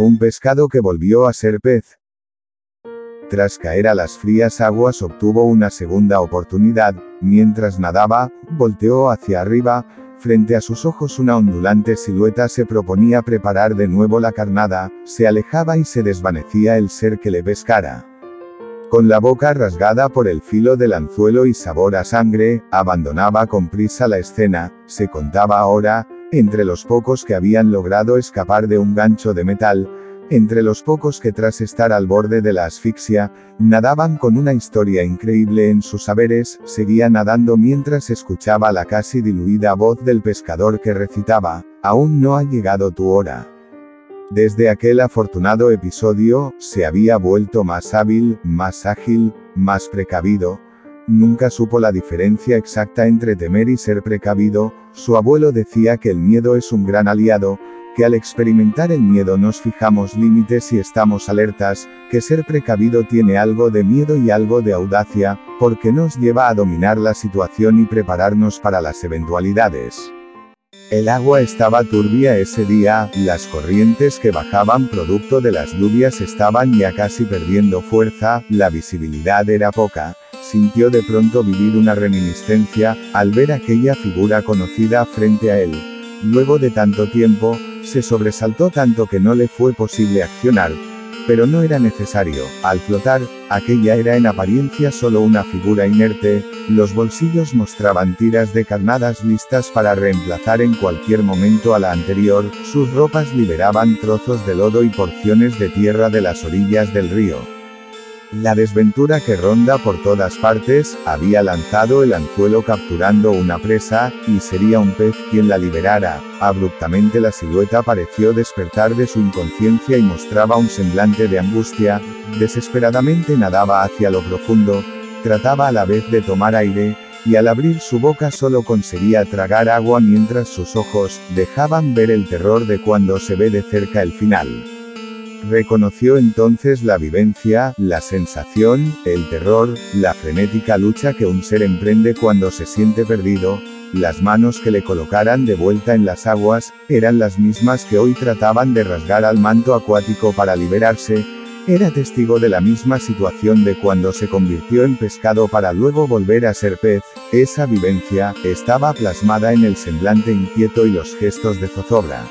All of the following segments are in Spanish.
Un pescado que volvió a ser pez. Tras caer a las frías aguas obtuvo una segunda oportunidad, mientras nadaba, volteó hacia arriba, frente a sus ojos una ondulante silueta se proponía preparar de nuevo la carnada, se alejaba y se desvanecía el ser que le pescara. Con la boca rasgada por el filo del anzuelo y sabor a sangre, abandonaba con prisa la escena, se contaba ahora, entre los pocos que habían logrado escapar de un gancho de metal, entre los pocos que tras estar al borde de la asfixia, nadaban con una historia increíble en sus saberes, seguía nadando mientras escuchaba la casi diluida voz del pescador que recitaba, aún no ha llegado tu hora. Desde aquel afortunado episodio, se había vuelto más hábil, más ágil, más precavido, nunca supo la diferencia exacta entre temer y ser precavido, su abuelo decía que el miedo es un gran aliado, que al experimentar el miedo nos fijamos límites y estamos alertas, que ser precavido tiene algo de miedo y algo de audacia, porque nos lleva a dominar la situación y prepararnos para las eventualidades. El agua estaba turbia ese día, las corrientes que bajaban producto de las lluvias estaban ya casi perdiendo fuerza, la visibilidad era poca, sintió de pronto vivir una reminiscencia, al ver aquella figura conocida frente a él. Luego de tanto tiempo, se sobresaltó tanto que no le fue posible accionar, pero no era necesario, al flotar, aquella era en apariencia solo una figura inerte, los bolsillos mostraban tiras de carnadas listas para reemplazar en cualquier momento a la anterior, sus ropas liberaban trozos de lodo y porciones de tierra de las orillas del río. La desventura que ronda por todas partes, había lanzado el anzuelo capturando una presa, y sería un pez quien la liberara. Abruptamente la silueta pareció despertar de su inconsciencia y mostraba un semblante de angustia, desesperadamente nadaba hacia lo profundo, trataba a la vez de tomar aire, y al abrir su boca solo conseguía tragar agua mientras sus ojos, dejaban ver el terror de cuando se ve de cerca el final. Reconoció entonces la vivencia, la sensación, el terror, la frenética lucha que un ser emprende cuando se siente perdido, las manos que le colocaran de vuelta en las aguas, eran las mismas que hoy trataban de rasgar al manto acuático para liberarse, era testigo de la misma situación de cuando se convirtió en pescado para luego volver a ser pez, esa vivencia, estaba plasmada en el semblante inquieto y los gestos de zozobra.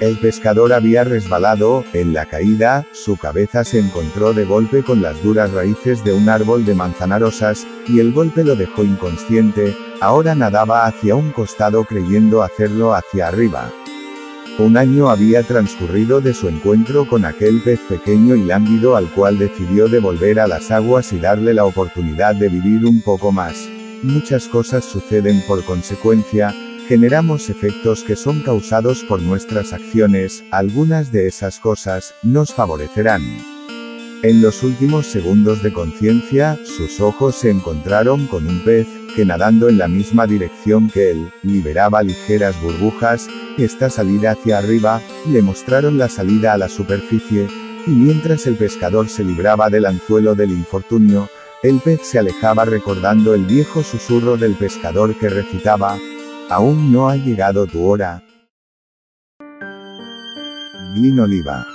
El pescador había resbalado, en la caída, su cabeza se encontró de golpe con las duras raíces de un árbol de manzanarosas, y el golpe lo dejó inconsciente, ahora nadaba hacia un costado creyendo hacerlo hacia arriba. Un año había transcurrido de su encuentro con aquel pez pequeño y lánguido al cual decidió devolver a las aguas y darle la oportunidad de vivir un poco más. Muchas cosas suceden por consecuencia, generamos efectos que son causados por nuestras acciones, algunas de esas cosas, nos favorecerán. En los últimos segundos de conciencia, sus ojos se encontraron con un pez, que nadando en la misma dirección que él, liberaba ligeras burbujas, esta salida hacia arriba, le mostraron la salida a la superficie, y mientras el pescador se libraba del anzuelo del infortunio, el pez se alejaba recordando el viejo susurro del pescador que recitaba, Aún no ha llegado tu hora. Glyn Oliva